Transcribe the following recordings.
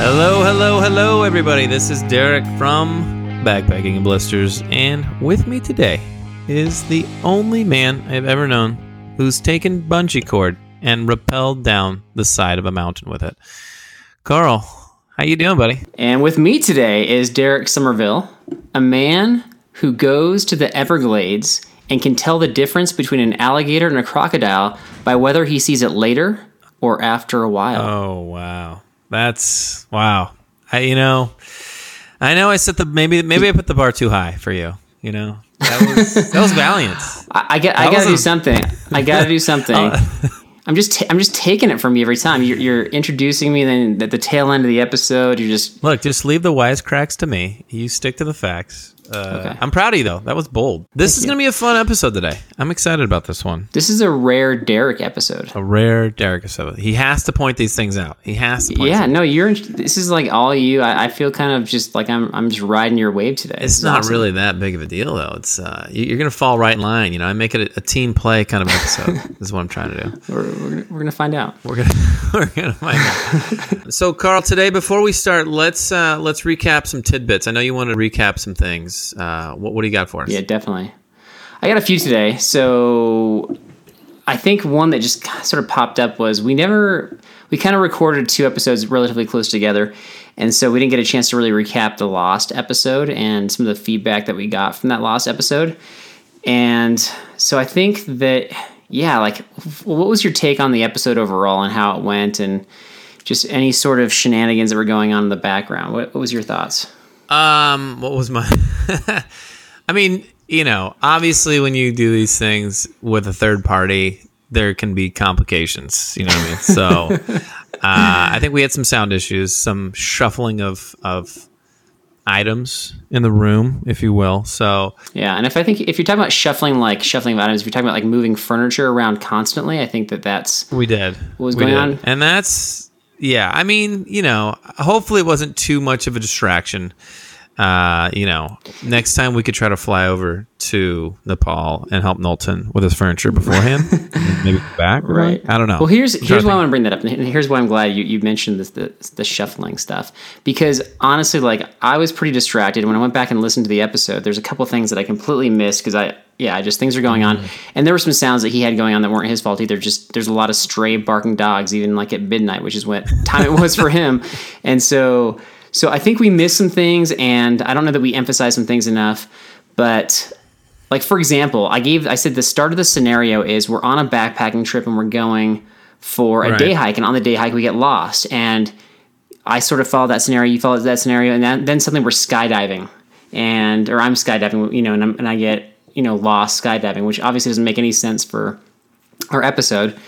Hello, hello, hello, everybody. This is Derek from Backpacking and Blisters, and with me today is the only man I've ever known who's taken bungee cord and rappelled down the side of a mountain with it. Carl, how you doing, buddy? And with me today is Derek Somerville, a man who goes to the Everglades and can tell the difference between an alligator and a crocodile by whether he sees it later or after a while. Oh wow, that's wow. I you know, I know I set the maybe maybe I put the bar too high for you. You know that was that was valiant. I, I, get, I gotta do a- something. I gotta do something. Oh. I'm just ta- I'm just taking it from you every time. You're, you're introducing me, then at the tail end of the episode, you're just Look, just leave the wisecracks to me. You stick to the facts. Uh, Okay. I'm proud of you though. That was bold. This is you. gonna be a fun episode today. I'm excited about this one. this is a rare Derek episode. A rare Derek episode. He has to point these things out. He has to. Point Yeah, no, you're. This is like all you. I, I feel kind of just like I'm. I'm just riding your wave today. It's is not awesome. really that big of a deal though. It's uh, you- you're gonna fall right in line. You know, I make it a, a team play kind of episode. this is what I'm trying to do. We're, we're, gonna- we're gonna find out. We're gonna we're gonna find out. so, Carl, today before we start, let's uh, let's recap some tidbits. I know you want to recap some things. Uh, what what do you got for us? Yeah, definitely. I got a few today. So I think one that just sort of popped up was we never we kind of recorded two episodes relatively close together, and so we didn't get a chance to really recap the lost episode and some of the feedback that we got from that lost episode. And so I think that yeah, like what was your take on the episode overall and how it went and just any sort of shenanigans that were going on in the background? What, what was your thoughts? Um, what was my? I mean, you know, obviously, when you do these things with a third party, there can be complications. You know what I mean? So, uh, I think we had some sound issues, some shuffling of of items in the room, if you will. So, Yeah, and if I think if you're talking about shuffling, like shuffling of items, if you're talking about like moving furniture around constantly, I think that that's we did. What was We going did. on? And that's yeah. I mean, you know, hopefully it wasn't too much of a distraction. Uh, you know, next time we could try to fly over to Nepal and help Knowlton with his furniture beforehand. maybe back. right. I don't know. Well, here's I'm here's why I want to bring that up, and here's why I'm glad you, you mentioned this the the shuffling stuff because honestly, like I was pretty distracted when I went back and listened to the episode. There's a couple things that I completely missed because I yeah, I just things are going on, Mm-hmm. and there were some sounds that he had going on that weren't his fault either. Just there's a lot of stray barking dogs, even like at midnight, which is what time it was for him, and so so I think we missed some things, and I don't know that we emphasized some things enough, but like for example, I gave I said the start of the scenario is we're on a backpacking trip and we're going for a Right. day hike, and on the day hike we get lost, and I sort of follow that scenario, you follow that scenario, and then, then something we're skydiving, and or I'm skydiving, you know, and, I'm, and I get you know lost skydiving, which obviously doesn't make any sense for our episode,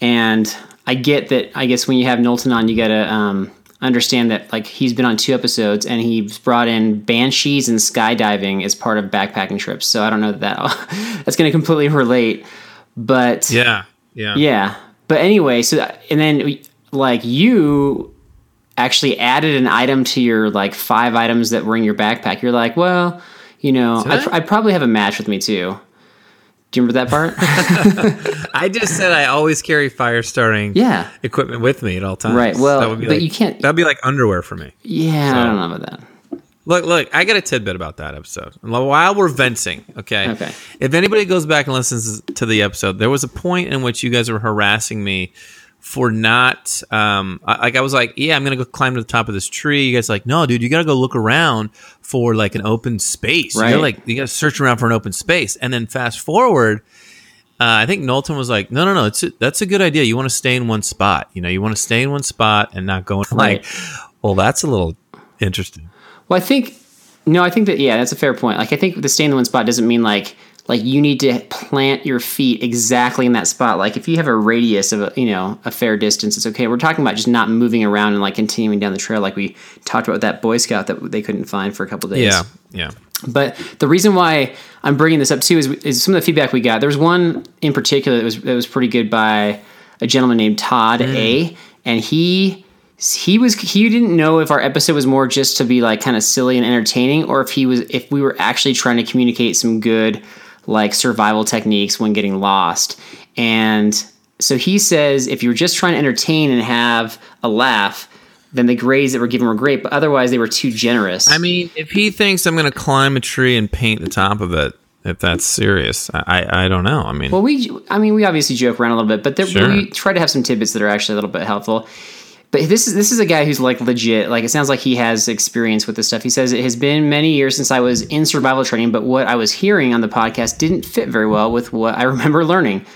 and I get that. I guess when you have Knowlton on, you gotta um, understand that like he's been on two episodes and he's brought in banshees and skydiving as part of backpacking trips. So I don't know that, that that's gonna completely relate, but Yeah. Yeah. yeah. But anyway, so and then like you actually added an item to your like five items that were in your backpack. You're like, well, you know, I, I? pr- I probably have a match with me too. Do you remember that part? I just said I always carry fire starting yeah. equipment with me at all times. Right, well, that would be but like, you can't- That'd be like underwear for me. Yeah, I don't know about that. Look, look, I got a tidbit about that episode. While we're venting, okay? Okay. If anybody goes back and listens to the episode, there was a point in which you guys were harassing me for not um I- like I was like, yeah, I'm gonna go climb to the top of this tree. You guys like, no, dude, you gotta go look around for like an open space. Right. like you gotta search around for an open space. And then fast forward, uh, I think Knowlton was like, no, no, no, it's a, that's a good idea. You want to stay in one spot. You know, you want to stay in one spot and not go in. Like, well, that's a little interesting. Well, I think no, I think that yeah, that's a fair point. Like I think the stay in the one spot doesn't mean like like you need to plant your feet exactly in that spot. Like if you have a radius of a, you know a fair distance, it's okay. We're talking about just not moving around and like continuing down the trail, like we talked about with that Boy Scout that they couldn't find for a couple days. Yeah, yeah. But the reason why I'm bringing this up too is, is some of the feedback we got. There was one in particular that was that was pretty good by a gentleman named Todd mm. A, and he he was he didn't know if our episode was more just to be like kind of silly and entertaining, or if he was if we were actually trying to communicate some good like survival techniques when getting lost. And so he says if you're just trying to entertain and have a laugh. Then the grades that were given were great, but otherwise they were too generous. I mean, if he thinks I'm going to climb a tree and paint the top of it, if that's serious, I I, I don't know. I mean, Well, we, I mean, we obviously joke around a little bit, but there, Sure. we try to have some tidbits that are actually a little bit helpful. But this is this is a guy who's like legit. Like it sounds like he has experience with this stuff. He says it has been many years since I was in survival training, but what I was hearing on the podcast didn't fit very well with what I remember learning.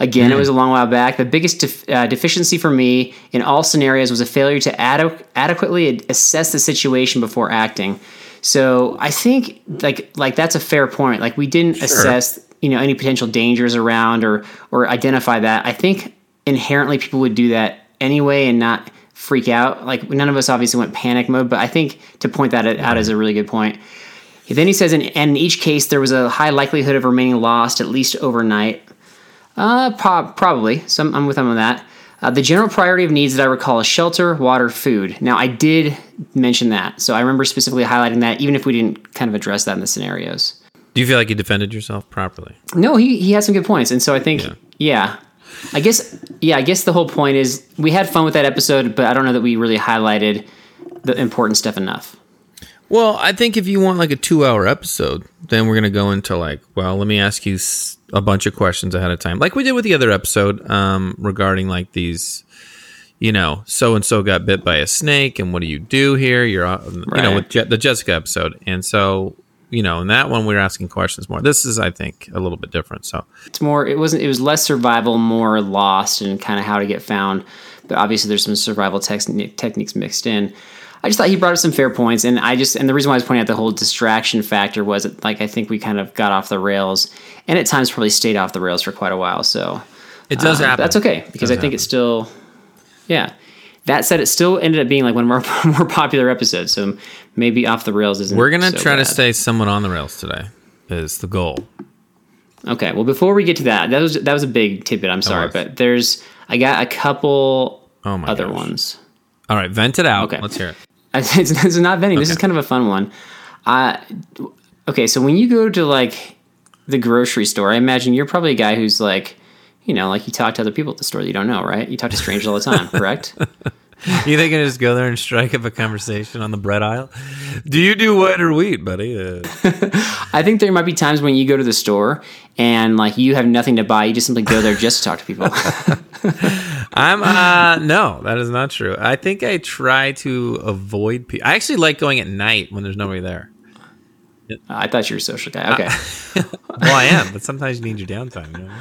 Again, it was a long while back. The biggest def- uh, deficiency for me in all scenarios was a failure to ade- adequately assess the situation before acting. So I think like like that's a fair point. Like we didn't assess you know any potential dangers around or or identify that. I think inherently people would do that anyway and not freak out. Like none of us obviously went panic mode, but I think to point that out is a really good point. Then he says, in, and in each case, there was a high likelihood of remaining lost at least overnight. Uh, po- probably. So I'm, I'm with him on that. Uh, the general priority of needs that I recall is shelter, water, food. Now, I did mention that, so I remember specifically highlighting that, even if we didn't kind of address that in the scenarios. do you feel like you defended yourself properly? No, he he has some good points, and so I think, Yeah. yeah. I guess, yeah, I guess the whole point is we had fun with that episode, but I don't know that we really highlighted the important stuff enough. Well, I think if you want like a two-hour episode, then we're gonna go into like, well, let me ask you a bunch of questions ahead of time, like we did with the other episode um, regarding like these, you know, so and so got bit by a snake, and what do you do here? You're, uh, you know, with Je- the Jessica episode, and so you know, in that one we were asking questions more. This is, I think, a little bit different. So it's more it wasn't it was less survival more lost and kind of how to get found but obviously there's some survival techni- techniques mixed in i just thought he brought up some fair points and i just and the reason why i was pointing out the whole distraction factor was that, like i think we kind of got off the rails and at times probably stayed off the rails for quite a while so it does uh, happen. that's okay because i think it's still yeah that said it still ended up being like one of our more popular episodes so maybe off the rails isn't We're gonna so try to stay somewhat on the rails today. Is the goal? Okay, well, before we get to that, that was that was a big tidbit. I'm sorry, but there's I got a couple Oh my other gosh. ones. All right, vent it out. Okay. Let's hear it. It's, it's not vending. This is kind of a fun one. Uh, okay, so when you go to like the grocery store, I imagine you're probably a guy who's like, you know, like you talk to other people at the store that you don't know, right? You talk to strangers all the time, correct? You think I just go there and strike up a conversation on the bread aisle? Do you do white or wheat, buddy? Uh, I think there might be times when you go to the store and like you have nothing to buy, you just simply go there just to talk to people. I'm uh no, that is not true. I think I try to avoid people. I actually like going at night when there's nobody there. I thought you were a social guy. Okay. Well, I am, but sometimes you need your downtime. You know?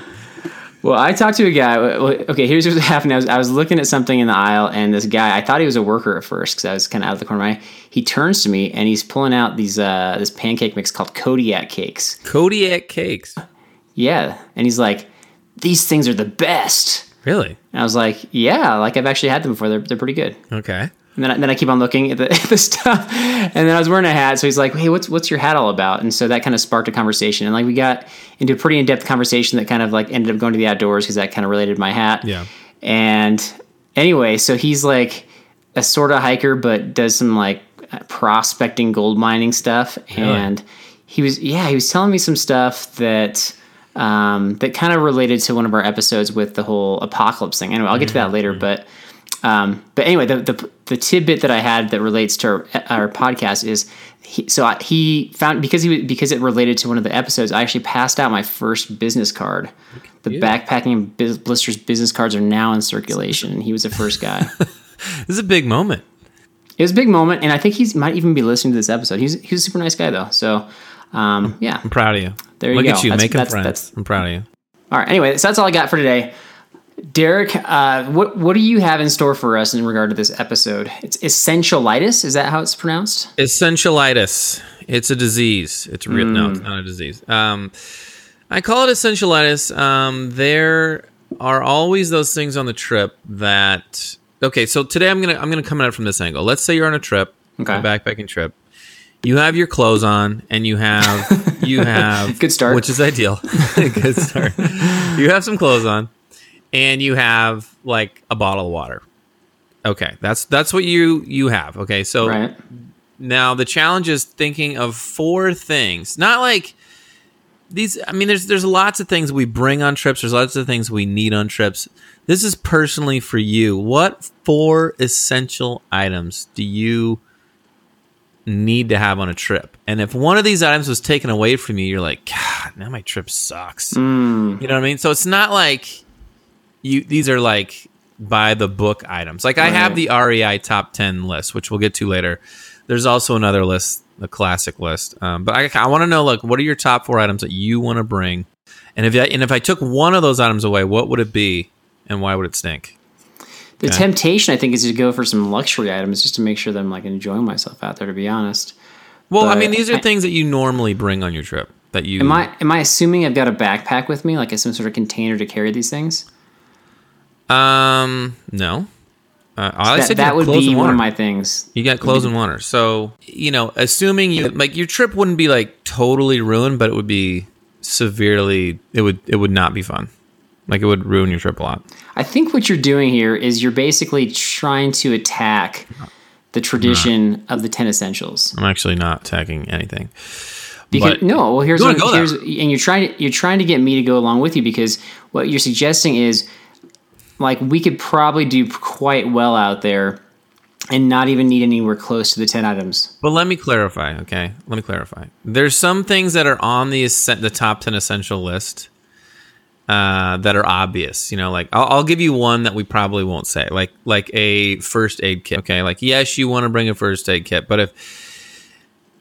Well, I talked to a guy. Okay, here's what happened. I was, I was looking at something in the aisle, and this guy, I thought he was a worker at first because I was kind of out of the corner of my eye. He turns to me and he's pulling out these uh, this pancake mix called Kodiak cakes. Kodiak cakes. Yeah, and he's like, "These things are the best." Really? And I was like, "Yeah, like I've actually had them before. They're they're pretty good." Okay. And then I, then I keep on looking at the, at the stuff, and then I was wearing a hat, so he's like, "Hey, what's what's your hat all about?" And so that kind of sparked a conversation, and like we got into a pretty in depth conversation that kind of like ended up going to the outdoors because that kind of related to my hat. Yeah. And anyway, so he's like a sort of hiker, but does some like prospecting gold mining stuff. And he was, yeah, he was telling me some stuff that um, that kind of related to one of our episodes with the whole apocalypse thing. Anyway, I'll get to that later, but Um, but anyway, the, the the tidbit that I had that relates to our, our podcast is he, so I, he found because he because it related to one of the episodes. I actually passed out my first business card. The backpacking biz, blisters business cards are now in circulation, and he was the first guy. This is a big moment. it was a big moment, and I think he might even be listening to this episode. He's he's a super nice guy though. So um, yeah, I'm proud of you. There you Look go. at you That's- making that's- friends. that's- I'm proud of you. All right. Anyway, so that's all I got for today. Derek, uh, what what do you have in store for us in regard to this episode? It's essentialitis. Is that how it's pronounced? Essentialitis. It's a disease. It's real. No, it's not a disease. Um, I call it essentialitis. Um, there are always those things on the trip that. Okay, so today I'm gonna I'm gonna come at it from this angle. Let's say you're on a trip, Okay. a backpacking trip. You have your clothes on, and you have you have Good start. which is ideal. Good start. You have some clothes on, and you have like a bottle of water. Okay, that's that's what you you have. Okay, so Right. now the challenge is thinking of four things. Not like these I mean there's there's lots of things we bring on trips, there's lots of things we need on trips. This is personally for you. What four essential items do you need to have on a trip? And if one of these items was taken away from you, you're like, God, now my trip sucks. Mm. You know what I mean? So it's not like you these are like by the book items. Like I have the REI top 10 list, which we'll get to later. There's also another list, the classic list. Um, but I, I want to know, like, what are your top four items that you want to bring? And if I, and if I took one of those items away, what would it be, and why would it stink? The Okay. temptation, I think, is to go for some luxury items just to make sure that I'm like enjoying myself out there. To be honest, Well, I mean, these are I- things that you normally bring on your trip. That you am I am I assuming I've got a backpack with me, like some sort of container to carry these things? Um no. Uh, I that said that would be one of my things. You got clothes and water. So, you know, assuming you like your trip wouldn't be like totally ruined, but it would be severely it would it would not be fun. Like it would ruin your trip a lot. I think what you're doing here is you're basically trying to attack the tradition of the ten essentials. I'm actually not attacking anything. Because But- no, well here's what, here's and you're trying to you're trying to get me to go along with you because what you're suggesting is like we could probably do quite well out there and not even need anywhere close to the 10 items. But let me clarify, okay? Let me clarify. There's some things that are on the the top 10 essential list uh, that are obvious. You know, like I'll, I'll give you one that we probably won't say, like like a first aid kit. Okay, like yes, you want to bring a first aid kit, but if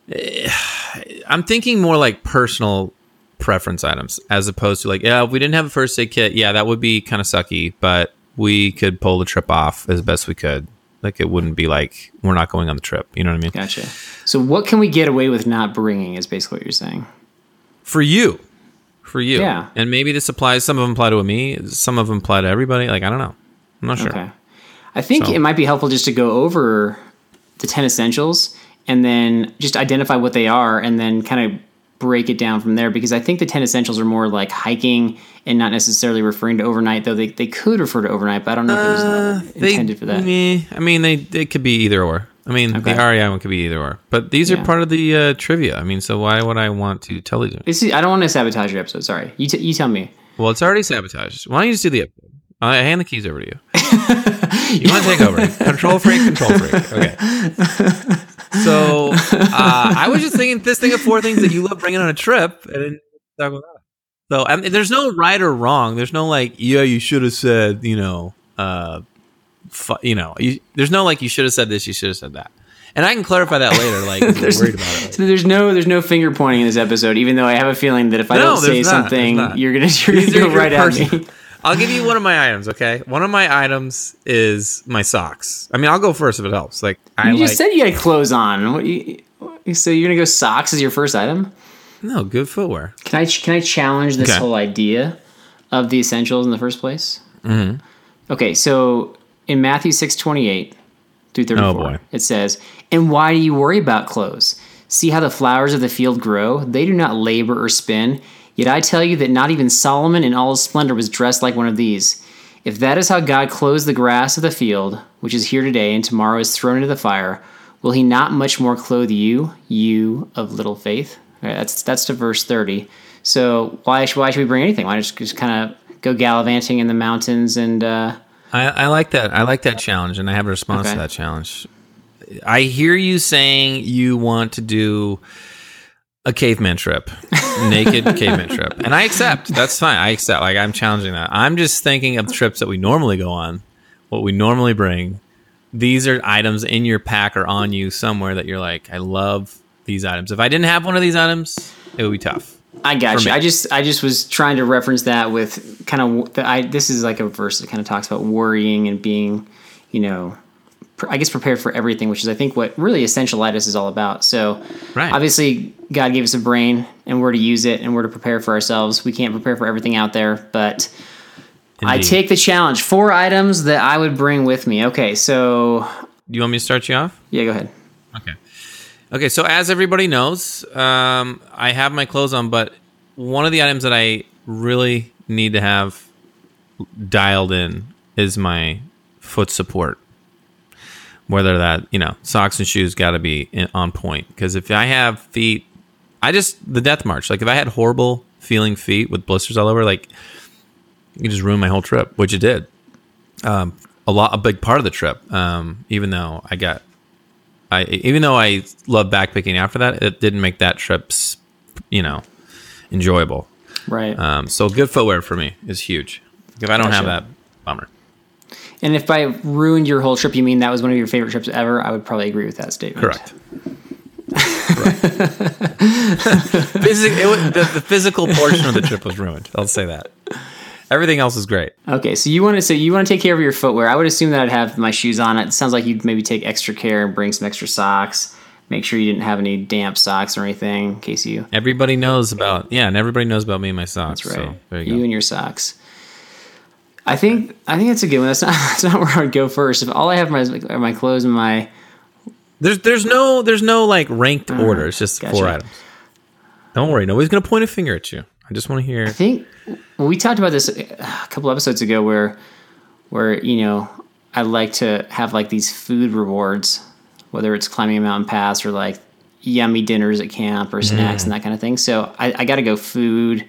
I'm thinking more like personal preference items as opposed to like yeah, if we didn't have a first aid kit, yeah, that would be kind of sucky, but we could pull the trip off as best we could. Like it wouldn't be like we're not going on the trip. You know what I mean? Gotcha. So what can we get away with not bringing is basically what you're saying. for you for you Yeah. and maybe this applies some of them apply to me some of them apply to everybody like i don't know i'm not sure Okay. I think So- it might be helpful just to go over the 10 essentials and then just identify what they are and then kind of break it down from there because I think the 10 essentials are more like hiking and not necessarily referring to overnight, though they, they could refer to overnight, but I don't know if it was they, intended for that. eh, i mean they it could be either or i mean Okay. the rei one could be either or but these Yeah. are part of the uh, trivia i mean so why would i want to tell you This is, I don't want to sabotage your episode. Sorry. You, t- you tell me. well it's already sabotaged why don't you just do the episode i hand the keys over to you you want to take over control freak control freak okay so uh, i was just thinking this thing of four things that you love bringing on a trip and then talk about that. So I mean, there's no right or wrong. There's no like, yeah, you should have said, you know, uh, fu- you know, you, there's no like, you should have said this, you should have said that. And I can clarify that later. Like, There's- worried about it. So there's no there's no finger pointing in this episode, even though I have a feeling that if I No, don't say not, something, you're gonna you're These gonna go right at me. I'll give you one of my items. Okay, one of my items is my socks. I mean, I'll go first if it helps. Like, I You like just said you had clothes on. What, you, so you're gonna go socks as your first item? no good footwear. Can I can I challenge this Okay. whole idea of the essentials in the first place? Mm-hmm. Okay, so in Matthew six twenty eight through thirty four, Oh, it says, "And why do you worry about clothes? See how the flowers of the field grow; they do not labor or spin. Yet I tell you that not even Solomon in all his splendor was dressed like one of these." If that is how God clothes the grass of the field, which is here today and tomorrow is thrown into the fire, will he not much more clothe you, you of little faith? Right, that's that's to verse 30. So why, sh- why should we bring anything? Why just, just kind of go gallivanting in the mountains and uh, I, I like that. I like that challenge, and I have a response Okay. to that challenge. I hear you saying you want to do a caveman trip, naked caveman trip, and I accept. That's fine. I accept. Like I'm challenging that. I'm just thinking of trips that we normally go on, what we normally bring. These are items in your pack or on you somewhere that you're like, I love these items. If I didn't have one of these items, it would be tough. I got you. I just I just was trying to reference that with kind of the, I this is like a verse that kind of talks about worrying and being, you know, I guess prepared for everything, which is I think what really essentialitis is all about. So Right. obviously God gave us a brain and we're to use it and we're to prepare for ourselves. We can't prepare for everything out there, but I take the challenge. Four items that I would bring with me. Okay, so Do you want me to start you off? yeah, go ahead. Okay. Okay, so as everybody knows, um, I have my clothes on, but one of the items that I really need to have dialed in is my foot support. Whether that, you know, socks and shoes got to be in, on point. Because if I have feet, I just, the death march, like if I had horrible feeling feet with blisters all over, like, you just ruined my whole trip, which it did. Um, a lot, a big part of the trip. Um, even though I got I even though I love backpacking after that, it didn't make that trip, you know, enjoyable. Right. Um, so good footwear for me is huge. If I don't have that, bummer. And if by ruined your whole trip, you mean that was one of your favorite trips ever, I would probably agree with that statement. Correct. Physi- it was, the, the physical portion of the trip was ruined. I'll say that. Everything else is great. Okay, so you want to so you want to take care of your footwear. I would assume that I'd have my shoes on. It sounds like you'd maybe take extra care and bring some extra socks. Make sure you didn't have any damp socks or anything in case you. Everybody knows about yeah, and everybody knows about me and my socks. That's right. So there you you go. and your socks. I think I think that's a good one. That's not that's not where I would go first. If all I have are my, are my clothes and my There's there's no there's no like ranked uh-huh. order. It's just gotcha. four items. Don't worry, nobody's gonna point a finger at you. I just want to hear. I think we talked about this a couple episodes ago where where you know I like to have like these food rewards, whether it's climbing a mountain pass or like yummy dinners at camp or snacks and mm. that kind of thing. So I, I got to go food.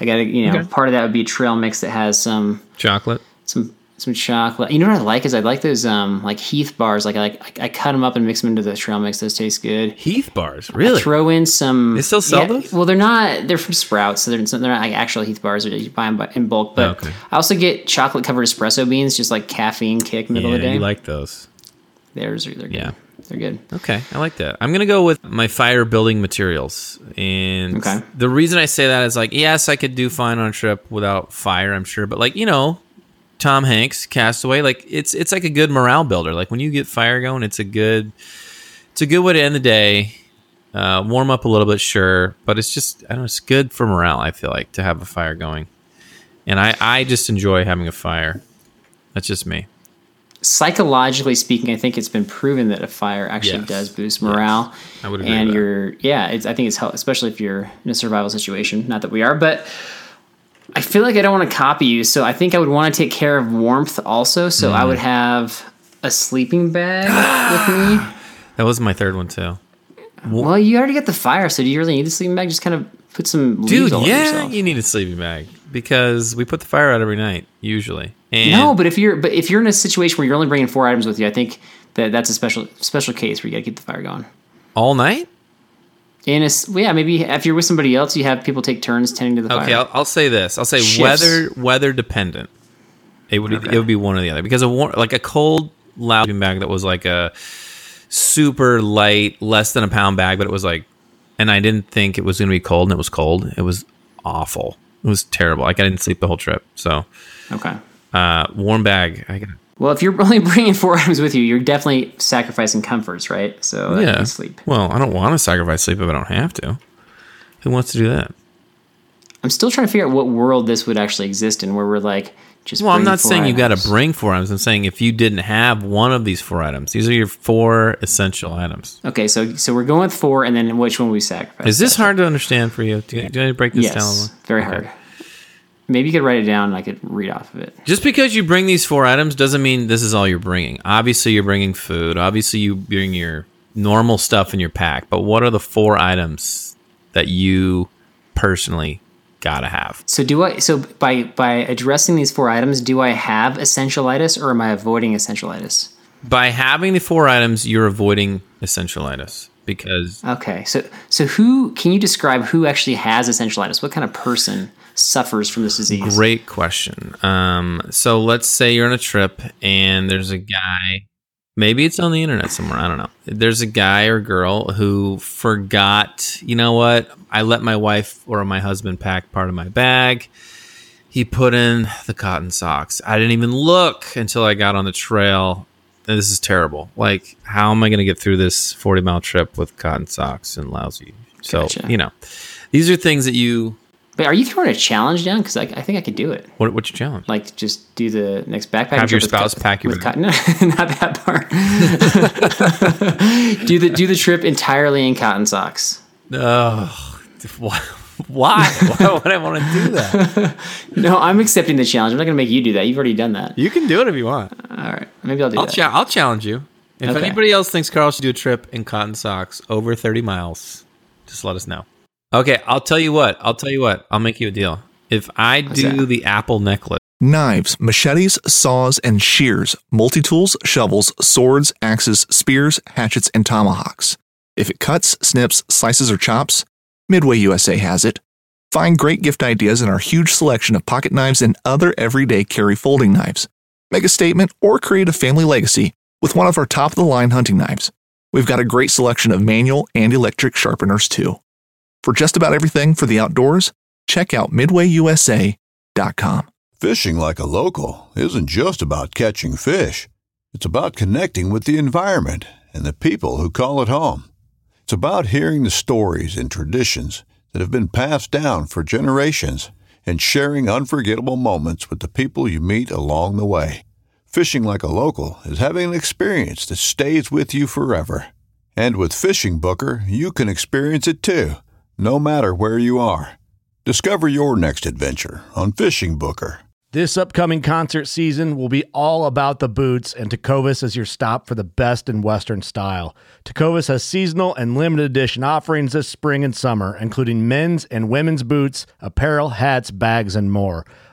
I got to you know Okay. part of that would be a trail mix that has some Chocolate. some some chocolate. You know what I like is I like those um like Heath bars. Like I like I, I cut them up and mix them into the trail mix. Those taste good. Heath bars, really? Throw in some. They still sell those? Well, they're not. They're from Sprouts, so they're, they're not like actual Heath bars. You buy them in bulk. But Okay. I also get chocolate covered espresso beans, just like caffeine kick middle yeah, of the day. you like those. Theirs are they're good. Yeah. They're good. Okay, I like that. I'm gonna go with my fire building materials, and Okay. the reason I say that is like, yes, I could do fine on a trip without fire, I'm sure, but like you know, Tom Hanks, Castaway, like it's it's like a good morale builder. Like when you get fire going, it's a good it's a good way to end the day. Uh, warm up a little bit, sure, but it's just I don't know, it's good for morale. I feel like to have a fire going, and I I just enjoy having a fire. That's just me. Psychologically speaking, I think it's been proven that a fire actually Yes. does boost morale. I would agree And you're yeah, it's, I think it's help, especially if you're in a survival situation. Not that we are, but I feel like I don't want to copy you, so I think I would want to take care of warmth also. So I Mm. would have a sleeping bag with me. That was my third one too. Well, you already got the fire, so do you really need the sleeping bag? Just kind of put some leaves Dude, yeah, you need a sleeping bag because we put the fire out every night usually. And no, but if you're but if you're in a situation where you're only bringing four items with you, I think that that's a special special case where you got to keep the fire going. all night. In a s- well, yeah, maybe if you're with somebody else, you have people take turns tending to the Okay, fire. I'll, I'll say this. I'll say Shifts. weather weather dependent. It would it would be one or the other because a war, like a cold loud bag that was like a super light, less than a pound bag, but it was like, and I didn't think it was going to be cold, and it was cold. It was awful. It was terrible. Like I didn't sleep the whole trip. So Okay. uh, warm bag. I got Well, if you're only bringing four items with you, you're definitely sacrificing comforts, right? So yeah. means sleep. Well, I don't want to sacrifice sleep if I don't have to. Who wants to do that? I'm still trying to figure out what world this would actually exist in, where we're like just. Well, I'm not saying you got to bring four items. I'm saying if you didn't have one of these four items, these are your four essential items. Okay, so so we're going with four, and then which one we sacrifice? Is this hard to understand for you? Do you, do I need to break this down? Yes, little? very Okay. hard. Maybe you could write it down and I could read off of it. Just because you bring these four items doesn't mean this is all you're bringing. Obviously, you're bringing food. Obviously, you bring your normal stuff in your pack. But what are the four items that you personally gotta have. So do I? So by by addressing these four items, do I have essentialitis or am I avoiding essentialitis? By having the four items, you're avoiding essentialitis because Okay, so so who can you describe who actually has essentialitis? What kind of person suffers from this disease? Great question. Um, so let's say you're on a trip and there's a guy, maybe it's on the internet somewhere, I don't know. There's a guy or girl who forgot, you know what? I let my wife or my husband pack part of my bag. He put in the cotton socks. I didn't even look until I got on the trail. And this is terrible. Like, how am I going to get through this 40 mile trip with cotton socks and lousy? So, Gotcha. you know, these are things that you. But are you throwing a challenge down? Because I, I think I could do it. What, what's your challenge? Like just do the next backpack. Have your spouse pack your cotton. No, not that part. do the do the trip entirely in cotton socks. Oh, why? Why? Why would I want to do that? No, I'm accepting the challenge. I'm not going to make you do that. You've already done that. You can do it if you want. All right, maybe I'll do I'll, that. cha- I'll challenge you. If Okay. anybody else thinks Carl should do a trip in cotton socks over 30 miles, just let us know. Okay, I'll tell you what. I'll tell you what. I'll make you a deal. If I do that? the apple necklace, Knives, machetes, saws, and shears, multi tools, shovels, swords, axes, spears, hatchets, and tomahawks. If it cuts, snips, slices, or chops, Midway USA has it. Find great gift ideas in our huge selection of pocket knives and other everyday carry folding knives. Make a statement or create a family legacy with one of our top of the line hunting knives. We've got a great selection of manual and electric sharpeners too. For just about everything for the outdoors, check out midwayusa.com. Fishing like a local isn't just about catching fish. It's about connecting with the environment and the people who call it home. It's about hearing the stories and traditions that have been passed down for generations and sharing unforgettable moments with the people you meet along the way. Fishing like a local is having an experience that stays with you forever. And with Fishing Booker, you can experience it too, no matter where you are. Discover your next adventure on Fishing Booker. This upcoming concert season will be all about the boots, and Tecovas is your stop for the best in Western style. Tecovas has seasonal and limited edition offerings this spring and summer, including men's and women's boots, apparel, hats, bags, and more.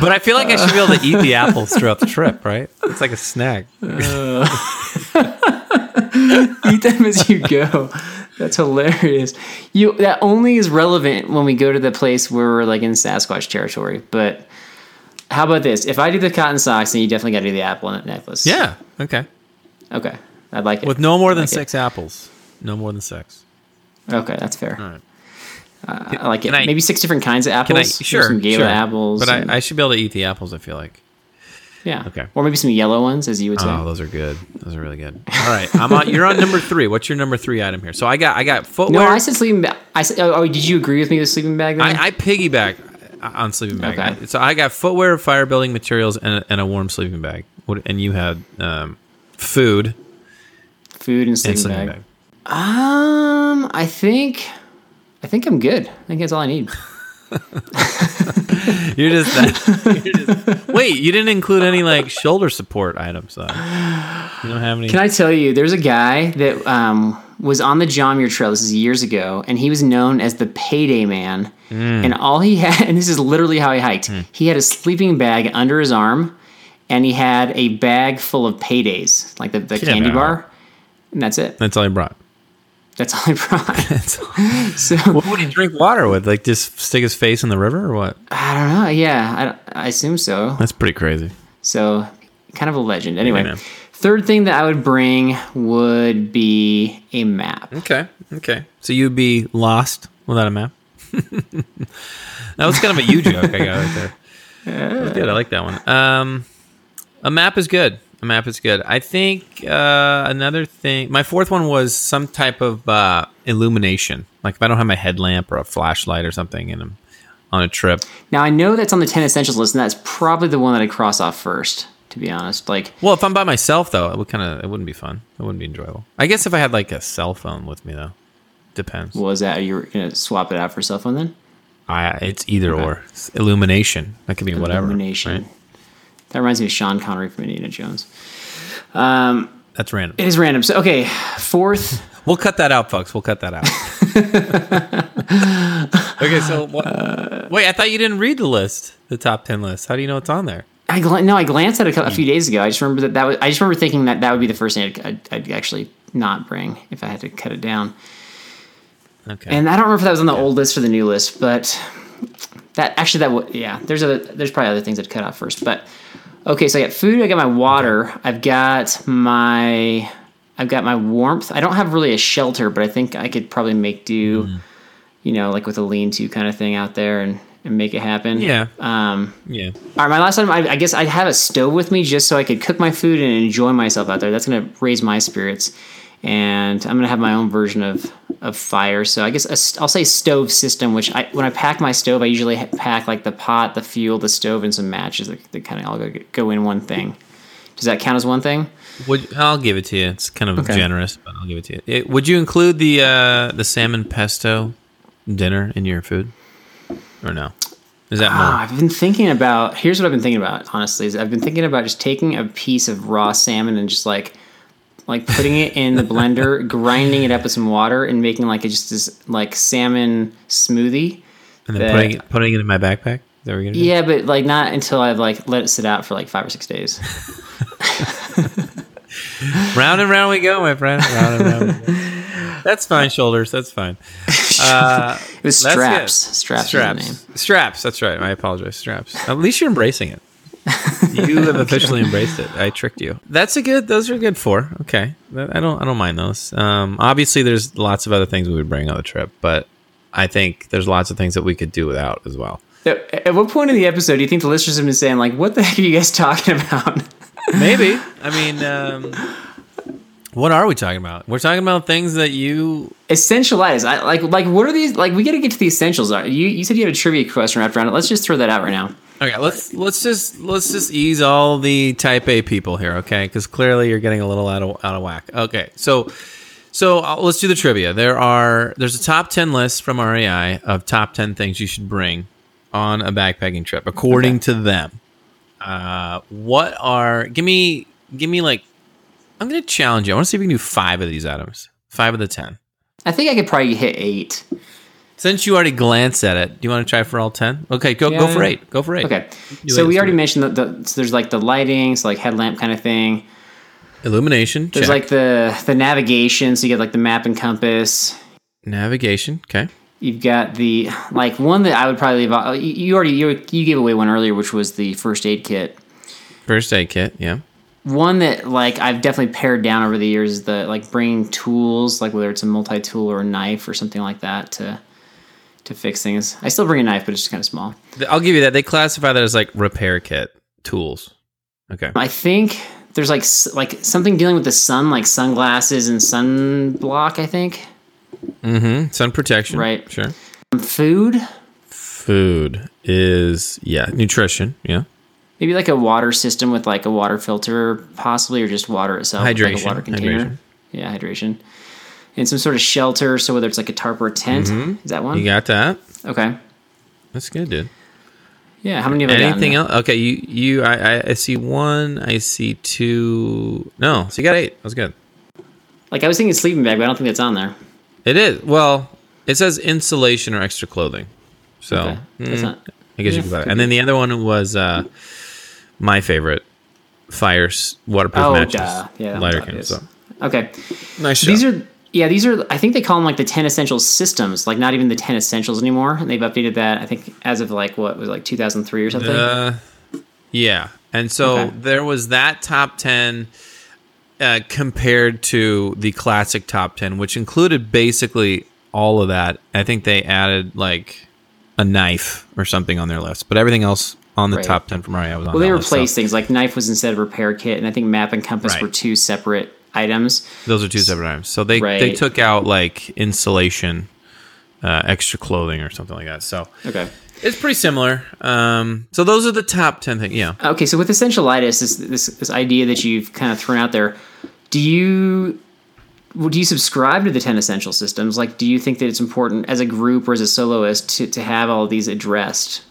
But I feel like I should be able to eat the apples throughout the trip, right? It's like a snack. Uh, eat them as you go. That's hilarious. You that only is relevant when we go to the place where we're like in Sasquatch territory. But how about this? If I do the cotton socks, then you definitely got to do the apple necklace. Yeah. Okay. Okay. I'd like it. With no more than like it. six apples. No more than six. Okay, that's fair. All right. Uh, I like it. I- Maybe six different kinds of Can I? apples. Sure. Some Gala sure. apples. But and- I, I should be able to eat the apples. I feel like. yeah. okay. Or maybe some yellow ones, as you would say. Oh, those are good. Those are really good. All right, I'm on. You're on number three. What's your number three item here? So I got I got footwear. no. I said sleeping bag. I said. Oh, oh, did you agree with me with sleeping bag? Then? I, I piggyback on sleeping bag. Okay. So I got footwear, fire building materials, and a, and a warm sleeping bag. What? And you had um, food Food and and sleeping, sleeping bag. bag. Um, I think, I think I'm good. I think that's all I need. You're just, that, you're just wait. You didn't include any like shoulder support items. Though. You don't have any. Can I tell you? There's a guy that um, was on the John Muir Trail. This is years ago, and he was known as the Payday Man. And all he had, and this is literally how he hiked. He had a sleeping bag under his arm, and he had a bag full of paydays, like the, the candy out. bar, and that's it. That's all he brought. That's all I brought. So what would he drink water with? Like just stick his face in the river or what? I don't know. Yeah, I, I assume so. That's pretty crazy. So kind of a legend. Anyway, man. third thing that I would bring would be a map. Okay. Okay. So you'd be lost without a map. that was kind of a you joke I got right there. That was good. I like that one. Um, a map is good. A map is good. I think uh, another thing. My fourth one was some type of uh, illumination. Like if I don't have my headlamp or a flashlight or something, and I'm on a trip. Now I know that's on the ten essentials list, and that's probably the one that I cross off first. To be honest, like Well, if I'm by myself though, it would kind of it wouldn't be fun. It wouldn't be enjoyable. I guess if I had like a cell phone with me though, depends. what was that? You were gonna swap it out for a cell phone then? I it's either or. It's illumination. That could be whatever. Illumination. right? That reminds me of Sean Connery from Indiana Jones. Um, That's random. it is random. So okay, fourth. We'll cut that out, folks. We'll cut that out. okay, so what, wait, I thought you didn't read the list, the top ten list. How do you know it's on there? I gl- no, I glanced at it a, few days ago. I just remember that that was. I just remember thinking that that would be the first thing I'd, I'd, I'd actually not bring if I had to cut it down. Okay. And I don't remember if that was on the old list or the new list, but that actually that would yeah. There's a there's probably other things I'd cut out first, but okay. So I got food. I got my water. I've got my I've got my warmth. I don't have really a shelter, but I think I could probably make do. Mm-hmm. You know, like with a lean-to kind of thing out there and and make it happen. yeah, Um. yeah. All right, my last item. I, I guess I'd have a stove with me just so I could cook my food and enjoy myself out there. That's gonna raise my spirits, and I'm gonna have my own version of of fire. So I guess I'll say stove system. Which I when I pack my stove, I usually pack like the pot, the fuel, the stove, and some matches that, that kind of all go, go in one thing. Does that count as one thing? Would I'll give it to you. It's kind of Okay. generous, but I'll give it to you. It, would you include the uh, the salmon pesto dinner in your food, or no? Is that more? I've been thinking about. Here's what I've been thinking about. Honestly, is I've been thinking about just taking a piece of raw salmon and just like, like putting it in the blender, grinding it up with some water, and making like a, just this like salmon smoothie. and then that- putting it, putting it in my backpack. Is that what you're gonna do? Yeah, but like not until I've like let it sit out for like five or six days. Round and round we go, my friend. Round and round. We go. That's fine, shoulders. That's fine. Uh, It was straps. Straps. Straps. the name. Straps. That's right. I apologize. Straps. At least you're embracing it. You have officially embraced it. I tricked you. That's a good. Those are good for. Okay. I don't. I don't mind those. Um, obviously, there's lots of other things we would bring on the trip, but I think there's lots of things that we could do without as well. At at what point in the episode do you think the listeners have been saying like, "What the heck are you guys talking about"? Maybe. I mean, um, what are we talking about? We're talking about things that you essentialize. I like like what are these? Like we got to get to the essentials. You? You said you had a trivia question wrapped around it. Let's just throw that out right now. Okay, let's let's just let's just ease all the type A people here, okay? Because clearly you're getting a little out of out of whack. Okay, so so uh, let's do the trivia. There are there's a top ten list from REI of top ten things you should bring on a backpacking trip according to them. Uh, what are give me give me like I'm gonna challenge you. I want to see if we can do five of these items. Five of the ten. I think I could probably hit eight. Since you already glanced at it, do you want to try for all ten? Okay, go go for eight. Go for eight. Okay. You So we already it. mentioned that the, so there's like the lighting, so like headlamp kind of thing. Illumination. There's check. like the the navigation, so you get like the map and compass. navigation. Okay. You've got the like one that I would probably leave. out- uh, You you already you, you gave away one earlier, which was the first aid kit. First aid kit, yeah. One that like I've definitely pared down over the years is the like bringing tools, like whether it's a multi tool or a knife or something like that to to fix things. I still bring a knife, but it's just kind of small. I'll give you that. They classify that as like repair kit tools. Okay. I think there's like like something dealing with the sun, like sunglasses and sunblock. I think Mm-hmm. Sun protection. Right. Sure. food, Food is yeah. Nutrition. Yeah. maybe like a water system with like a water filter, possibly, or just water itself, like Hydration. a water container. Hydration. Yeah, hydration, and some sort of shelter. So whether it's like a tarp or a tent, is that one? Mm-hmm. You got that. okay. That's good, dude. Yeah. How many I? Anything else? Okay. You you I, I see one. I see two. No. So you got eight. That's good. Like I was thinking sleeping bag, but I don't think that's on there. It is. Well, it says insulation or extra clothing. So Okay. That's mm, not. I guess you Yeah, can buy it. And then the other one was uh, my favorite, fire waterproof Oh, matches, duh. Yeah, lighter candles. So Okay. nice. These are yeah, these are I think they call them like the 10 essential systems, like not even the 10 essentials anymore. And they've updated that I think as of like what was like 2003 or something. Uh, yeah, And so Okay. there was that top 10 uh, compared to the classic top 10, which included basically all of that. I think they added like a knife or something on their list, but everything else on the Right. top 10 from REI was on Well, they that list, so replaced things like knife was instead of repair kit, and I think map and compass Right. were two separate items. Those are two separate items. So they, they took out like insulation, uh, extra clothing or something like that. So Okay. it's pretty similar. Um, so those are the top 10 things. Yeah. Okay, so with essentialitis, this this this idea that you've kind of thrown out there, do you well, do you subscribe to the ten essential systems? Like, do you think that it's important as a group or as a soloist to, to have all these addressed?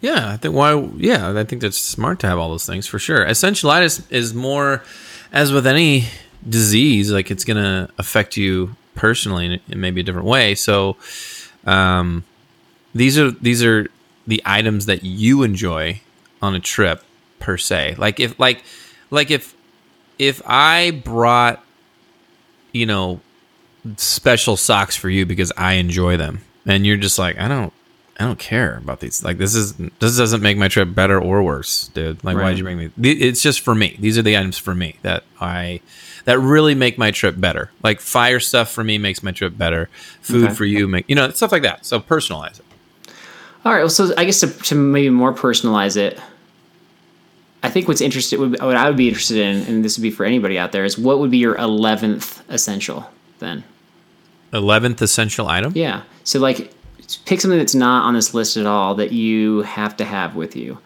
Yeah, I think why. Yeah, I think that's smart to have all those things for sure. Essentialitis is more, as with any disease, like it's gonna affect you personally in, in maybe a different way. So, um, these are these are the items that you enjoy on a trip per se. Like if like like if if I brought you know special socks for you because I enjoy them and you're just like I don't I don't care about these like this is this doesn't make my trip better or worse dude like Right. why'd you bring me it's just for me these are the items for me that I that really make my trip better like fire stuff for me makes my trip better food Okay. for you make you know stuff like that so personalize it All right. Well, so I guess to, to maybe more personalize it, I think what's interested, would- what I would be interested in, and this would be for anybody out there, is what would be your eleventh essential then? 11th essential item Yeah. So like, pick something that's not on this list at all that you have to have with you.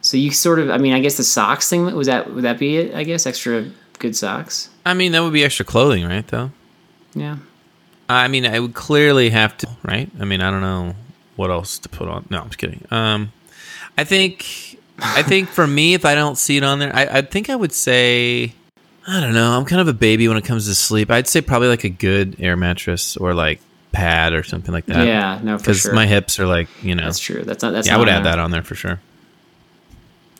So you sort of, I mean, I guess the socks thing was that would that be it? I guess extra good socks. I mean that would be extra clothing right though Yeah. I mean, I would clearly have to, right? I mean, I don't know what else to put on. No, I'm just kidding. Um, I think, I think for me, if I don't see it on there, I, I think I would say, I don't know. I'm kind of a baby when it comes to sleep. I'd say probably like a good air mattress or like pad or something like that. yeah. No, for because sure. my hips are like, you know, that's true. That's not. That's yeah, I not would a- add that on there for sure.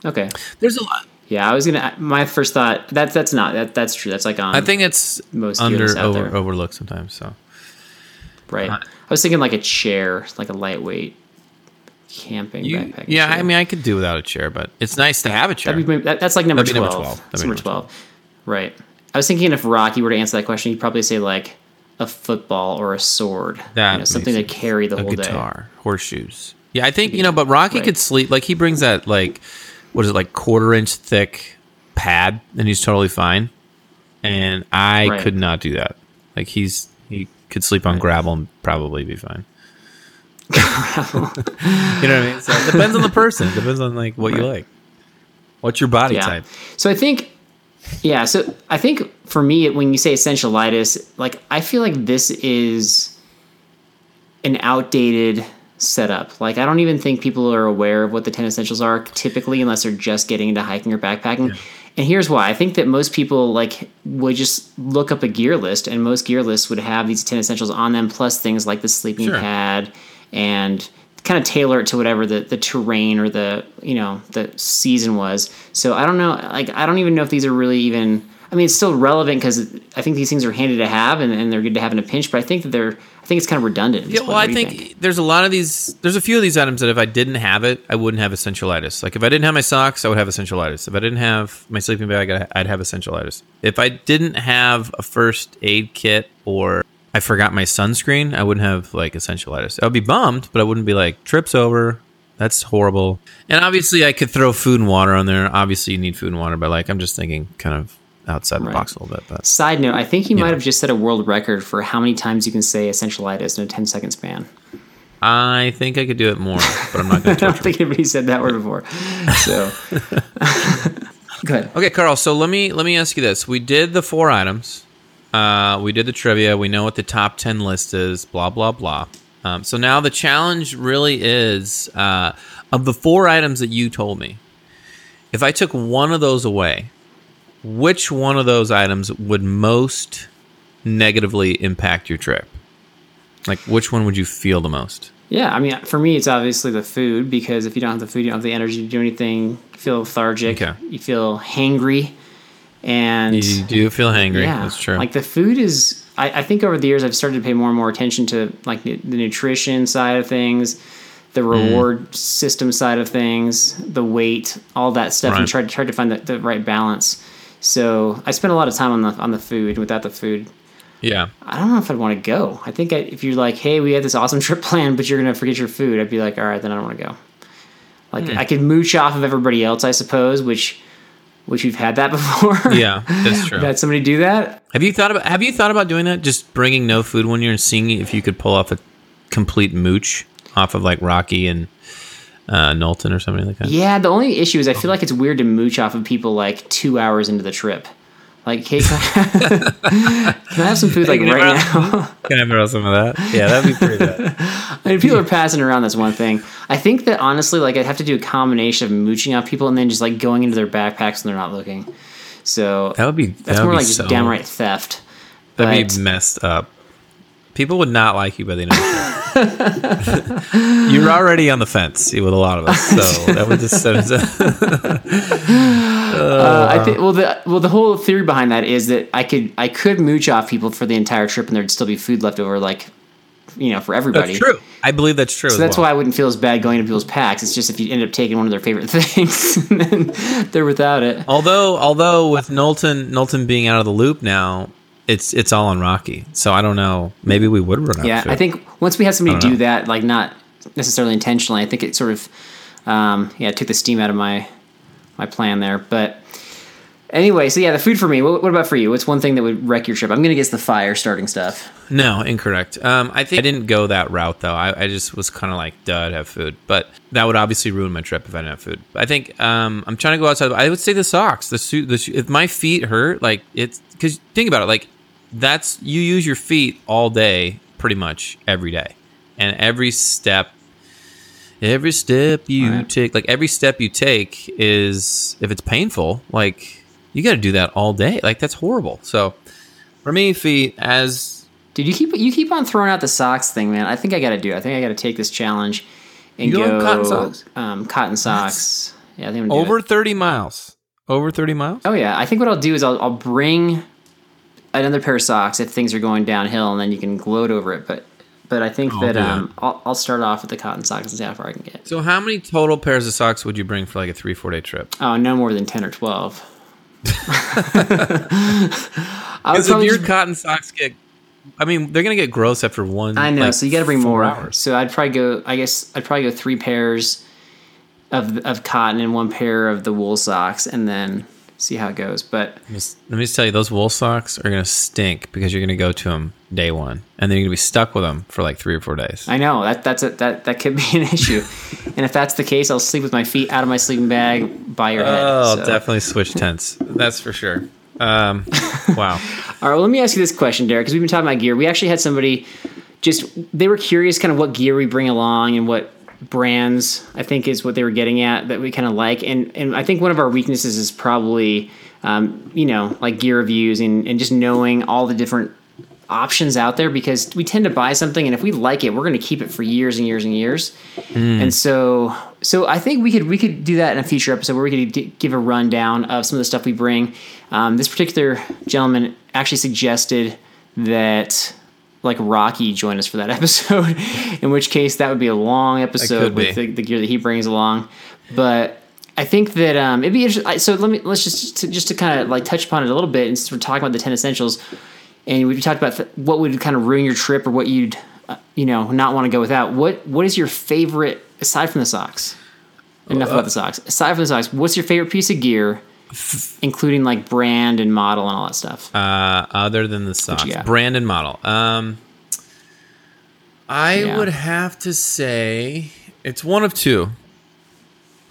Okay. There's a lot. Yeah, I was gonna. My first thought. That's that's not. That that's true. That's like on. I think it's Most under over, there. overlooked sometimes. So Right. I was thinking like a chair, like a lightweight camping you, backpack. yeah, chair. I mean, I could do without a chair, but it's nice to have a chair. Be, that, that's like number That'd be number 12. 12. That'd be number 12. Right. I was thinking if Rocky were to answer that question, he'd probably say like a football or a sword. That you know, something to carry the a whole day. guitar, horseshoes. Yeah, I think you know, but Rocky Right. could sleep. Like he brings that like what is it like quarter inch thick pad, and he's totally fine. And I Right. could not do that. Like he's he could sleep on gravel and probably be fine. you know what I mean? So it depends on the person. It depends on like what you like. What's your body Yeah. type? So I think, yeah. So I think for me, when you say essentialitis, like I feel like this is an outdated setup. Like I don't even think people are aware of what the ten essentials are typically, unless they're just getting into hiking or backpacking. And here's why: I think that most people like would just look up a gear list, and most gear lists would have these ten essentials on them, plus things like the sleeping Sure. pad and kind of tailor it to whatever the, the terrain or the you know the season was. So I don't know. Like I don't even know if these are really even. I mean, it's still relevant because I think these things are handy to have and, and they're good to have in a pinch. But I think that they're. I think it's kind of redundant. Yeah, well, I you think, there's a lot of these. There's a few of these items that if I didn't have it, I wouldn't have essentialitis. Like if I didn't have my socks, I would have essentialitis. If I didn't have my sleeping bag, I'd have essentialitis. If I didn't have a first aid kit or I forgot my sunscreen, I wouldn't have like essentialitis. I would be bummed, but I wouldn't be like trips over. That's horrible. And obviously, I could throw food and water on there. Obviously, you need food and water, but like I'm just thinking kind of outside the Right. box a little bit. But Side note: I think he might have just set a world record for how many times you can say essentialitis in a 10 second span. I think I could do it more, but I'm not going I don't think anybody said that word before. So, go ahead. Okay, Carl. So let me let me ask you this: We did the four items. Uh, we did the trivia. We know what the top ten list is. Blah blah blah. Um, so now the challenge really is uh, of the four items that you told me. If I took one of those away, which one of those items would most negatively impact your trip? Like, which one would you feel the most? Yeah, I mean, for me, it's obviously the food because if you don't have the food, you don't have the energy to do anything. You feel lethargic. Okay. You feel hangry, and You do feel hangry. yeah, That's true. Like the food is, I, I think over the years I've started to pay more and more attention to like nu- the nutrition side of things, the reward system side of things, the weight, all that stuff, and Right. tried tried to find the, the right balance. So I spent a lot of time on the on the food. Without the food, Yeah. I don't know if I'd want to go. I think I, if you're like, hey, we had this awesome trip planned, but you're gonna forget your food, I'd be like, all right, then I don't want to go. Like Hmm. I could mooch off of everybody else, I suppose, which which we've had that before. Yeah, that's true. Had somebody do that? Have you thought about Have you thought about doing that? Just bringing no food when you're and seeing if you could pull off a complete mooch off of like Rocky and uh, Knowlton or something like that. Yeah, the only issue is I feel like it's weird to mooch off of people like two hours into the trip. Like, hey, can I, can I have some food like right now? Can I borrow some of that? Yeah, that'd be pretty good. I mean, people are passing around. That's one thing. I think that honestly, like, I'd have to do a combination of mooching off people and then just like going into their backpacks when they're not looking. So That would be that's would more be like just downright theft. That'd But- be messed up. People would not like you by the end of the. You're already on the fence with a lot of us, so that would just set us up. Uh, I think well the well the whole theory behind that is that I could I could mooch off people for the entire trip and there'd still be food left over like you know for everybody. That's true. I believe that's true. So that's why I wouldn't feel as bad going to people's packs. It's just if you end up taking one of their favorite things and then they're without it. Although, although with Knowlton, Knowlton being out of the loop now, it's it's all on Rocky. So I don't know. Maybe we would run out. Yeah. I think once we had somebody do know. that, like not necessarily intentionally, I think it sort of um, yeah took the steam out of my my plan there. But anyway, so yeah, the food for me. What, what about for you? What's one thing that would wreck your trip? I'm gonna guess the fire starting stuff. No, incorrect. Um, I think I didn't go that route though. I, I just was kind of like, duh, I'd have food, but that would obviously ruin my trip if I didn't have food. I think um, I'm trying to go outside. I would say the socks, the suit, the. If my feet hurt, like it's because think about it, like that's you use your feet all day, pretty much every day, and every step. Every step you Right. take, like every step you take is, if it's painful, like you got to do that all day. Like that's horrible. So, for me, feet as Dude, you keep you keep on throwing out the socks thing, man. I think I got to do. it. I think I got to take this challenge and You go cotton socks? Um, cotton socks. Yeah, I think I'm gonna do over it. 30 miles over 30 miles Oh yeah, I think what I'll do is I'll, I'll bring another pair of socks if things are going downhill, and then you can gloat over it. But but I think that do that. um, I'll, I'll start off with the cotton socks and see how far I can get. so how many total pairs of socks would you bring for like a three four day trip Oh, no more than ten or twelve. I would because if your just- cotton socks get i mean they're gonna get gross after one I know, like, so you got to bring more. hours. So I'd probably go. I guess I'd probably go three pairs of of cotton and one pair of the wool socks, and then see how it goes. But Let me just- let me just tell you those wool socks are gonna stink because you're gonna go to them day one and then you're gonna be stuck with them for like three or four days I know that that's a, that that could be an issue. and if that's the case, I'll sleep with my feet out of my sleeping bag by your head. oh so. definitely switch tents that's for sure um wow All right, well, let me ask you this question, Derek, because we've been talking about gear. We actually had somebody just, they were curious kind of what gear we bring along and what brands, I think is what they were getting at that we kind of like. And, and I think one of our weaknesses is probably, um, you know, like gear reviews and, and just knowing all the different options out there because we tend to buy something and if we like it we're going to keep it for years and years and years. And so so i think we could we could do that in a future episode where we could d- give a rundown of some of the stuff we bring. Um, this particular gentleman actually suggested that like rocky join us for that episode in which case that would be a long episode with the, the gear that he brings along but I think that um, it'd be interesting. So let me let's just to, just to kind of like touch upon it a little bit, and since we're talking about the ten essentials, and we talked about th- what would kind of ruin your trip or what you'd uh, you know not want to go without. What what is your favorite aside from the socks? Enough about the socks. Aside from the socks, what's your favorite piece of gear, including like brand and model and all that stuff? uh other than the socks. Brand and model. Um i Yeah. would have to say it's one of two.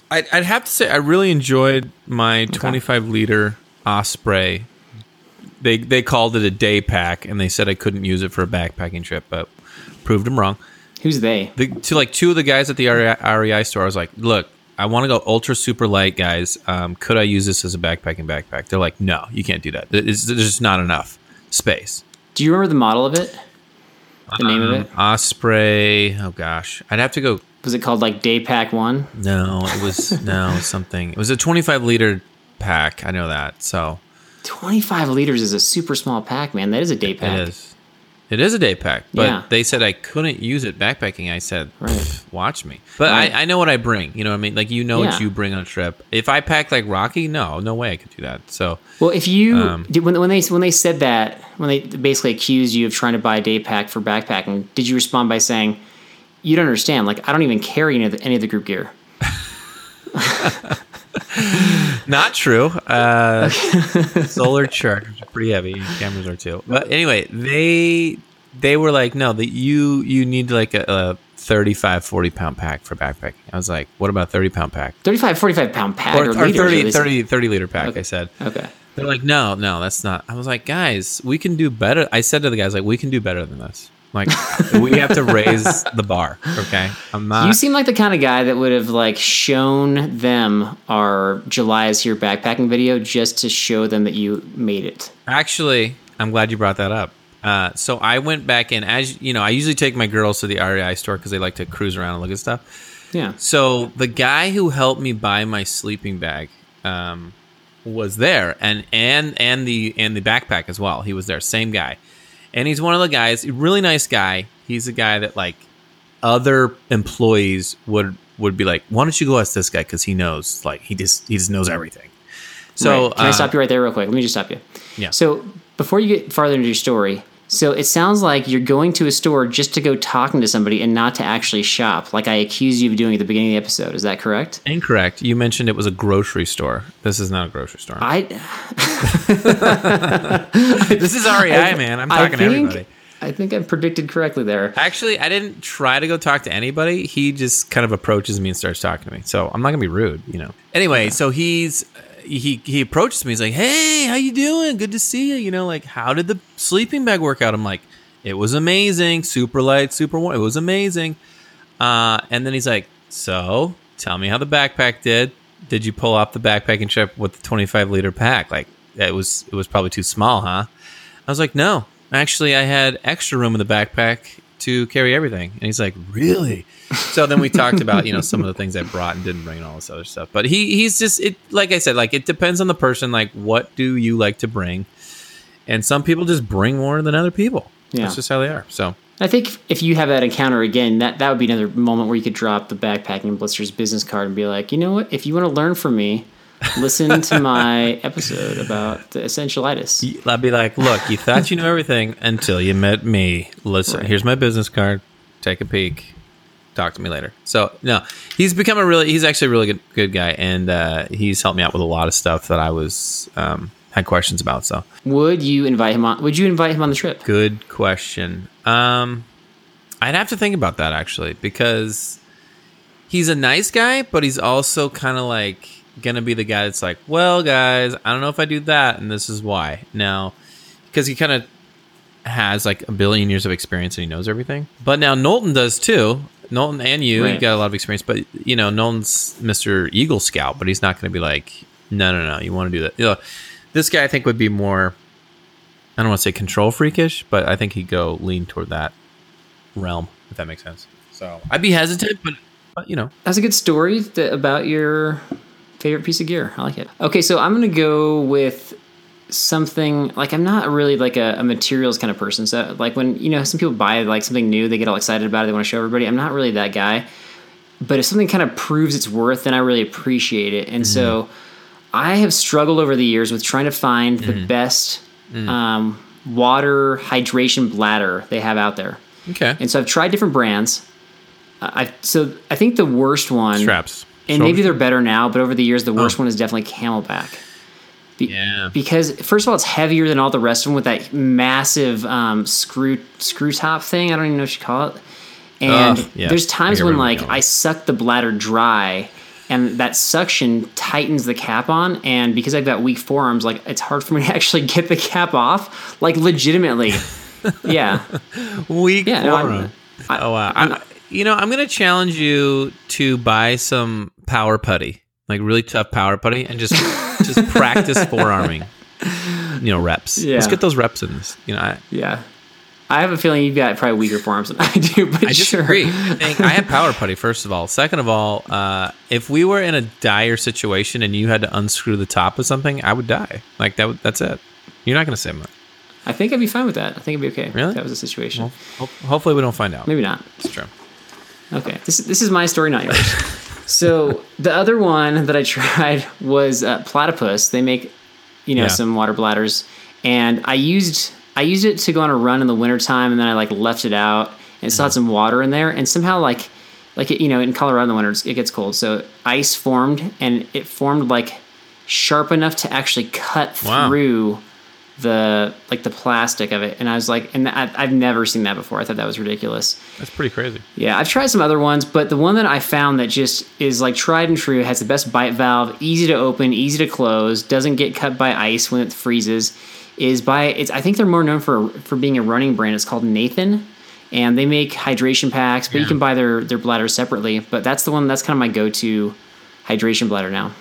I'd, I'd have to say i really enjoyed my 25 liter osprey. They they called it a day pack and they said i couldn't use it for a backpacking trip but proved them wrong. Who's they? the, to like two of the guys at the REI, REI store, I was like, "Look, I want to go ultra super light, guys. Um, could I use this as a backpacking backpack?" They're like, "No, you can't do that. There's, there's just not enough space." Do you remember the model of it? The name of it? Osprey. Oh gosh, I'd have to go. Was it called like Day Pack One? No, it was no something. It was a 25 liter pack. I know that. So Twenty five liters is a super small pack, man. That is a day pack. it is. It is a day pack, but Yeah. they said I couldn't use it backpacking. I said, Right. watch me. But Right. I, I know what I bring. You know what I mean? Like you know Yeah. what you bring on a trip. If I pack like Rocky, no, no way I could do that. So Well, if you Um, did, when, when they when they said that when they basically accused you of trying to buy a day pack for backpacking, did you respond by saying, "You don't understand? Like I don't even carry any of the, any of the group gear." Not true. Uh, solar chargers are pretty heavy. Cameras are too. But anyway, they they were like, no, that you you need like a, a 35, 40 pound pack for backpacking. I was like, what about 30 pound pack? 35, 45 pound pack Or, or, or liters, 30, 30, 30 liter pack, I said. Okay. They're like, no, no, that's not. I was like, guys, we can do better. I said to the guys, like, we can do better than this. Like, we have to raise the bar. Okay, I'm not. You seem like the kind of guy that would have like shown them our July is here backpacking video just to show them that you made it. Actually, I'm glad you brought that up. Uh, so I went back in, as you know, I usually take my girls to the REI store because they like to cruise around and look at stuff. Yeah. So the guy who helped me buy my sleeping bag um, was there, and and and the and the backpack as well. He was there, same guy, and he's one of the guys, really nice guy. He's a guy that like other employees would would be like, why don't you go ask this guy because he knows, like he just he just knows everything. So Right. can I uh, stop you right there real quick? Let me just stop you. Yeah. So before you get farther into your story, so it sounds like you're going to a store just to go talking to somebody and not to actually shop, like I accused you of doing at the beginning of the episode. Is that correct? Incorrect. You mentioned it was a grocery store. This is not a grocery store. I this is REI, man. I'm I talking to everybody. I think I predicted correctly there. Actually, I didn't try to go talk to anybody. He just kind of approaches me and starts talking to me. So I'm not gonna be rude, you know. Anyway, so he's he he approaches me. He's like, "Hey, how you doing? Good to see you." You know, like, how did the sleeping bag work out? I'm like, "It was amazing. Super light, super warm. It was amazing." Uh, and then he's like, "So, tell me how the backpack did. Did you pull off the backpacking trip with the 25 liter pack? Like, it was it was probably too small, huh?" I was like, "No, actually, I had extra room in the backpack to carry everything." And he's like, "Really?" so then we talked about you know some of the things I brought and didn't bring and all this other stuff. But he he's just it like I said, like it depends on the person. Like, what do you like to bring? And some people just bring more than other people. Yeah. That's just how they are. So I think if you have that encounter again, that, that would be another moment where you could drop the backpacking blisters business card and be like, you know what? If you want to learn from me, listen to my episode about the essentialitis. I'd be like, look, you thought you knew everything until you met me. Listen, Right. here's my business card. Take a peek. Talk to me later. So no, he's become a really, he's actually a really good, good guy, and uh, he's helped me out with a lot of stuff that I was um, had questions about. So Would you invite him on? Would you invite him on the trip? good question. Um, I'd have to think about that actually because he's a nice guy, but he's also kind of like gonna be the guy that's like, well, guys, I don't know if I do that, and this is why. Now, because he kind of has like a billion years of experience and he knows everything. But now Knowlton does too. Knowlton and you, you got a lot of experience, but you know, Knowlton's Mr. Eagle Scout, but he's not going to be like, no, no, no, you want to do that. You know, this guy I think would be more, I don't want to say control freakish, but I think he'd go lean toward that realm, if that makes sense. So I'd be hesitant, but, but you know, That's a good story that, about your favorite piece of gear. I like it. Okay, so I'm gonna go with something like I'm not really like a, a materials kind of person. So like when you know some people buy like something new, they get all excited about it, they want to show everybody. I'm not really that guy. But if something kind of proves its worth, then I really appreciate it. And so I have struggled over the years with trying to find the best um, water hydration bladder they have out there. okay. And so I've tried different brands. Uh, I've so I think the worst one Straps. And maybe they're better now, but over the years, the worst one is definitely CamelBak. Be- Yeah. Because first of all, it's heavier than all the rest of them with that massive um, screw screw top thing. I don't even know what you call it. And Ugh, yeah. there's times when like. I suck the bladder dry, and that suction tightens the cap on. And because I've got weak forearms, like it's hard for me to actually get the cap off, like legitimately. yeah. Weak Yeah, no, forearm. I- oh wow! I'm, you know, I'm gonna challenge you to buy some power putty, like really tough power putty, and just just practice forearming. You know, reps. Yeah. Let's get those reps in this. You know, I, Yeah. I have a feeling you've got probably weaker forearms than I do, but I sure. disagree. I, think I have power putty. First of all, second of all, uh, if we were in a dire situation and you had to unscrew the top of something, I would die. Like that. Would, that's it. You're not gonna say much. I think I'd be fine with that. I think I'd be okay. Really? If that was a situation. Well, ho- hopefully we don't find out. Maybe not. It's true. Okay, this this is my story, not yours. so the other one that I tried was uh, platypus. They make, you know, Yeah. some water bladders, and I used I used it to go on a run in the wintertime, and then I like left it out and still had some water in there, and somehow like like it, you know in Colorado in the winter it gets cold, so ice formed, and it formed like sharp enough to actually cut Wow. through the like the plastic of it and i was like and I, i've never seen that before i thought that was ridiculous That's pretty crazy. yeah i've tried some other ones but the one that i found that just is like tried and true has the best bite valve easy to open easy to close doesn't get cut by ice when it freezes is by it's i think they're more known for for being a running brand it's called nathan and they make hydration packs but you can buy their their bladders separately but that's the one that's kind of my go-to hydration bladder now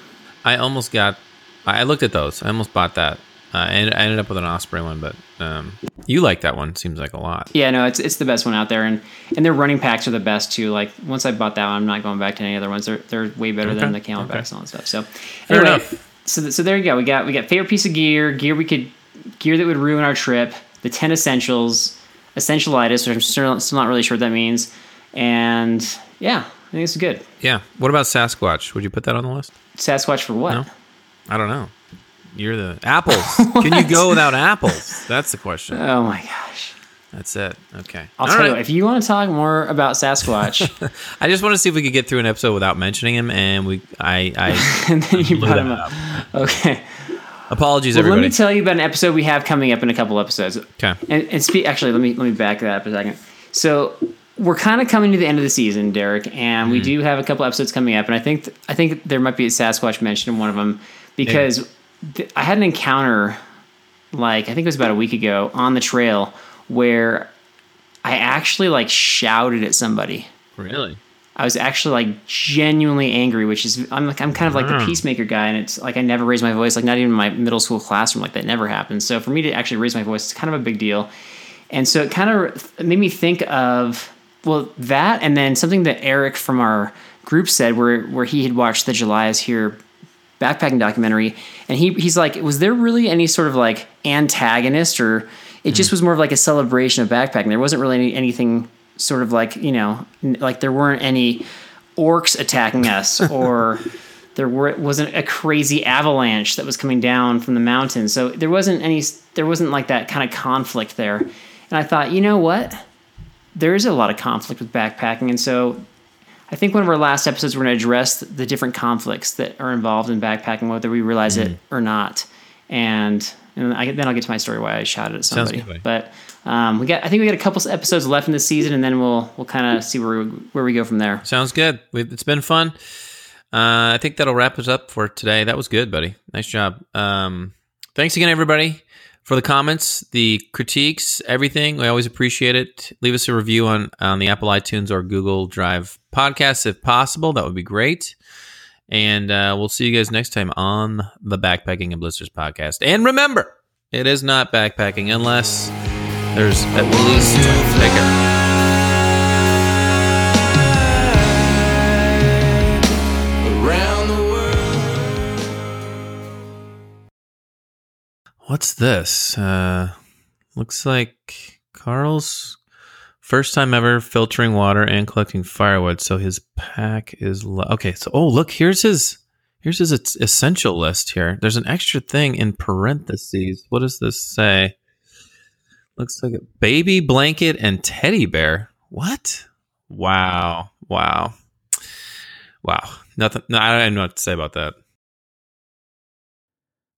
I almost got. I looked at those. I almost bought that. Uh, and I ended up with an Osprey one, but um, you like that one. Seems like a lot. Yeah, no, it's it's the best one out there, and and their running packs are the best too. Like once I bought that one, I'm not going back to any other ones. They're they're way better than the Okay, CamelBaks okay. and all that stuff. So Fair anyway, enough. so th- so there you go. We got we got favorite piece of gear, gear we could gear that would ruin our trip, the ten essentials, essentialitis, which I'm still still not really sure what that means, and yeah, I think it's good. Yeah. What about Sasquatch? Would you put that on the list? Sasquatch for what? No. I don't know. You're the apples. Can you go without apples? That's the question. Oh my gosh. That's it. Okay. I'll All tell you right. what, if you want to talk more about Sasquatch, I just want to see if we could get through an episode without mentioning him, and we. I. I and then you brought him up. Okay. apologies, Well, everybody. let me tell you about an episode we have coming up in a couple episodes. Okay. And, and speak. Actually, let me let me back that up a second. So we're kind of coming to the end of the season, Derek, and Mm-hmm. we do have a couple episodes coming up. And I think I think there might be a Sasquatch mentioned in one of them because th- I had an encounter, like I think it was about a week ago, on the trail where I actually like shouted at somebody. Really? I was actually like genuinely angry, which is I'm like I'm kind of like the peacemaker guy, and it's like I never raise my voice, like not even in my middle school classroom, like that never happened. So for me to actually raise my voice, it's kind of a big deal, and so it kind of made me think of well that, and then something that Eric from our group said, where where he had watched the July is here backpacking documentary, and he he's like, was there really any sort of like antagonist, or it just mm-hmm. was more of like a celebration of backpacking? There wasn't really any, anything sort of like you know, n- like there weren't any orcs attacking us, or there were, wasn't a crazy avalanche that was coming down from the mountains. So there wasn't any, there wasn't like that kind of conflict there. And I thought, you know what? There is a lot of conflict with backpacking, and so I think one of our last episodes we're going to address the different conflicts that are involved in backpacking, whether we realize it or not. And and I, then I'll get to my story why I shouted at somebody. good. But um, we got I think we got a couple episodes left in this season, and then we'll we'll kind of see where we, where we go from there. Sounds good. We've, it's been fun. Uh, I think that'll wrap us up for today. That was good, buddy. Nice job. Um, thanks again, everybody, for the comments, the critiques, everything. We always appreciate it. Leave us a review on on the Apple iTunes or Google Drive podcast if possible. That would be great. And uh, we'll see you guys next time on the Backpacking and Blisters podcast. And remember, it is not backpacking unless there's at least take care. What's this? Uh, looks like Carl's first time ever filtering water and collecting firewood. So his pack is lo- okay. So oh look, here's his here's his essential list here. There's an extra thing in parentheses. What does this say? Looks like a baby blanket and teddy bear. What? Wow! Wow! Wow! Nothing. No, I don't know what to say about that.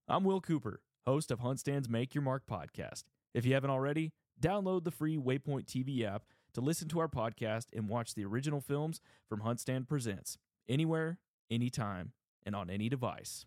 I'm Will Cooper, host of Huntstand's Make Your Mark podcast. If you haven't already, download the free Waypoint TV app to listen to our podcast and watch the original films from Huntstand Presents anywhere, anytime, and on any device.